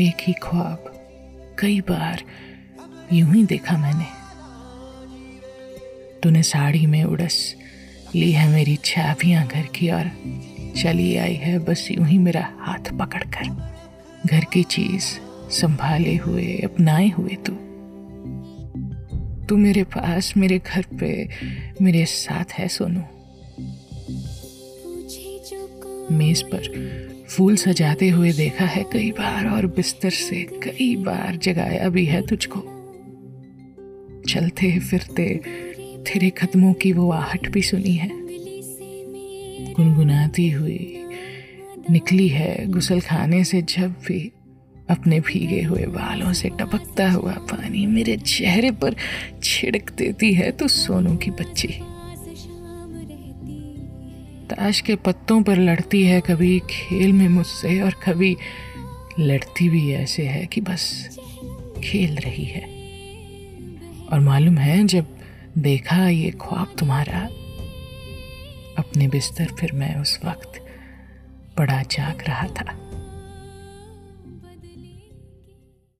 एक ही ख्वाब। कई बार यूँ ही देखा मैंने। तूने साड़ी में उड़स, ली है मेरी चाबियाँ घर की और चली आई है बस यूँ ही मेरा हाथ पकड़कर। घर की चीज़ संभाले हुए, अपनाए हुए तू। तू मेरे पास, मेरे घर पे, मेरे साथ है सोनू। मेज पर फूल सजाते हुए देखा है कई बार और बिस्तर से कई बार जगाया भी है तुझको। चलते फिरते तेरे कदमों की वो आहट भी सुनी है। गुनगुनाती हुई निकली है गुसल खाने से जब भी अपने भीगे हुए बालों से टपकता हुआ पानी मेरे चेहरे पर छिड़क देती है तो सोनू की बच्ची। ताश के पत्तों पर लड़ती है कभी, खेल में मुझसे और कभी। लड़ती भी ऐसे है कि बस खेल रही है। और मालूम है, जब देखा ये ख्वाब तुम्हारा, अपने बिस्तर फिर मैं उस वक्त बड़ा जाग रहा था।